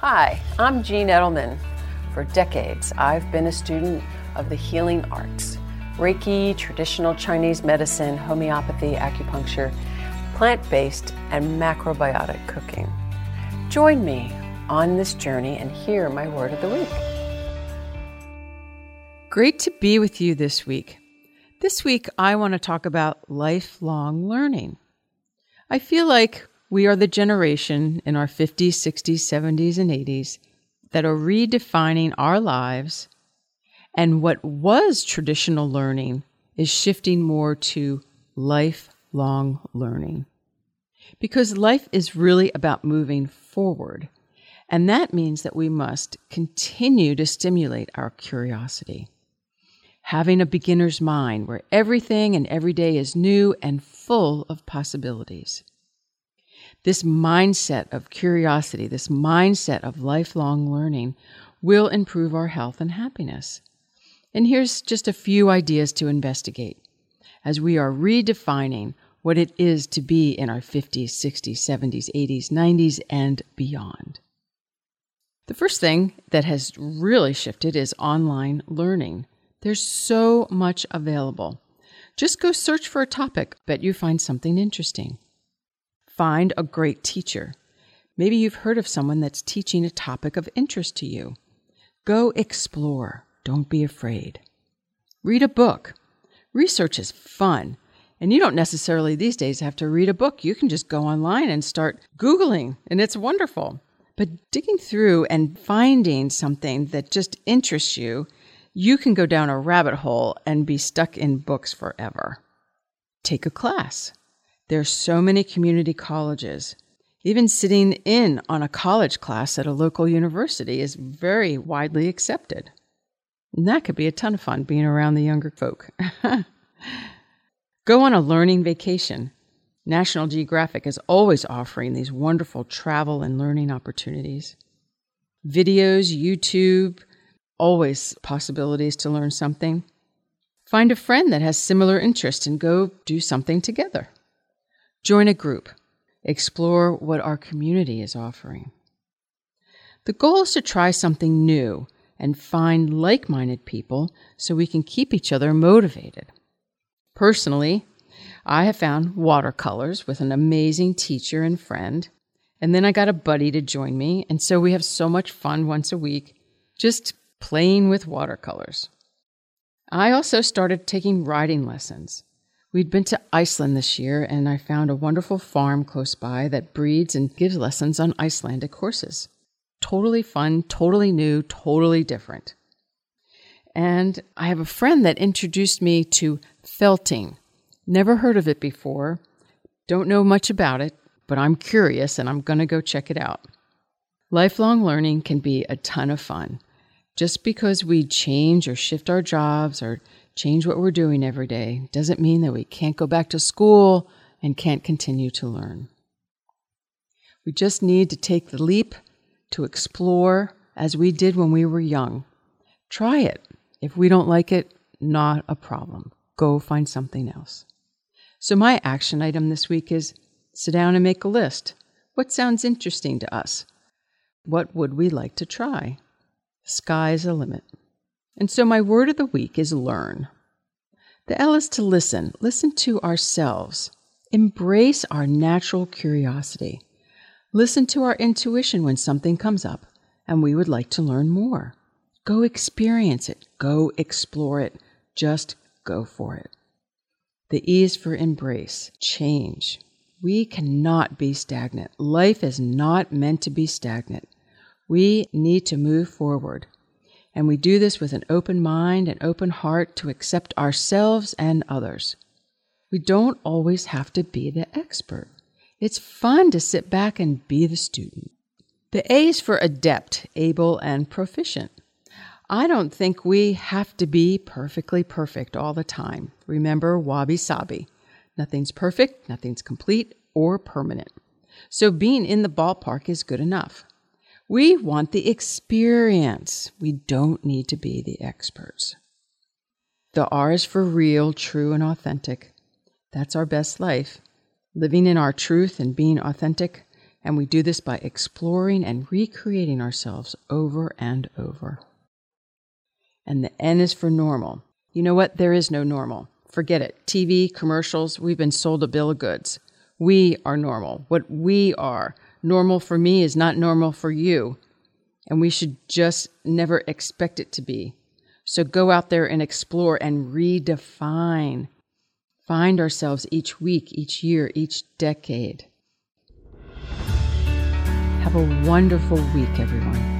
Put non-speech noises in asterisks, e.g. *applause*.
Hi, I'm Jean Edelman. For decades, I've been a student of the healing arts Reiki, traditional Chinese medicine, homeopathy, acupuncture, plant based, and macrobiotic cooking. Join me on this journey and hear my word of the week. Great to be with you this week. This week, I want to talk about lifelong learning. I feel like we are the generation in our 50s, 60s, 70s, and 80s that are redefining our lives, and what was traditional learning is shifting more to lifelong learning. Because life is really about moving forward, and that means that we must continue to stimulate our curiosity. Having a beginner's mind where everything and every day is new and full of possibilities this mindset of curiosity, this mindset of lifelong learning will improve our health and happiness. And here's just a few ideas to investigate as we are redefining what it is to be in our 50s, 60s, 70s, 80s, 90s, and beyond. The first thing that has really shifted is online learning. There's so much available. Just go search for a topic, bet you find something interesting. Find a great teacher. Maybe you've heard of someone that's teaching a topic of interest to you. Go explore. Don't be afraid. Read a book. Research is fun. And you don't necessarily these days have to read a book. You can just go online and start Googling, and it's wonderful. But digging through and finding something that just interests you, you can go down a rabbit hole and be stuck in books forever. Take a class. There's so many community colleges. Even sitting in on a college class at a local university is very widely accepted. And that could be a ton of fun being around the younger folk. *laughs* Go on a learning vacation. National Geographic is always offering these wonderful travel and learning opportunities. Videos, YouTube, always possibilities to learn something. Find a friend that has similar interests and go do something together. Join a group. Explore what our community is offering. The goal is to try something new and find like minded people so we can keep each other motivated. Personally, I have found watercolors with an amazing teacher and friend, and then I got a buddy to join me, and so we have so much fun once a week just playing with watercolors. I also started taking writing lessons. We'd been to Iceland this year, and I found a wonderful farm close by that breeds and gives lessons on Icelandic horses. Totally fun, totally new, totally different. And I have a friend that introduced me to felting. Never heard of it before, don't know much about it, but I'm curious and I'm going to go check it out. Lifelong learning can be a ton of fun. Just because we change or shift our jobs or change what we're doing every day doesn't mean that we can't go back to school and can't continue to learn. We just need to take the leap to explore as we did when we were young. Try it. If we don't like it, not a problem. Go find something else. So, my action item this week is sit down and make a list. What sounds interesting to us? What would we like to try? Sky's the limit. And so my word of the week is learn. The L is to listen, listen to ourselves, embrace our natural curiosity, listen to our intuition when something comes up and we would like to learn more. Go experience it, go explore it, just go for it. The E is for embrace, change. We cannot be stagnant. Life is not meant to be stagnant. We need to move forward. And we do this with an open mind and open heart to accept ourselves and others. We don't always have to be the expert. It's fun to sit back and be the student. The A is for adept, able, and proficient. I don't think we have to be perfectly perfect all the time. Remember wabi sabi. Nothing's perfect, nothing's complete or permanent. So being in the ballpark is good enough. We want the experience. We don't need to be the experts. The R is for real, true, and authentic. That's our best life. Living in our truth and being authentic And we do this by exploring and recreating ourselves over and over. And the N is for normal. You know what? There is no normal. Forget it. TV, commercials, we've been sold a bill of goods. We are normal. What we are. Normal for me is not normal for you. And we should just never expect it to be. So go out there and explore and redefine. Find ourselves each week, each year, each decade. Have a wonderful week, everyone.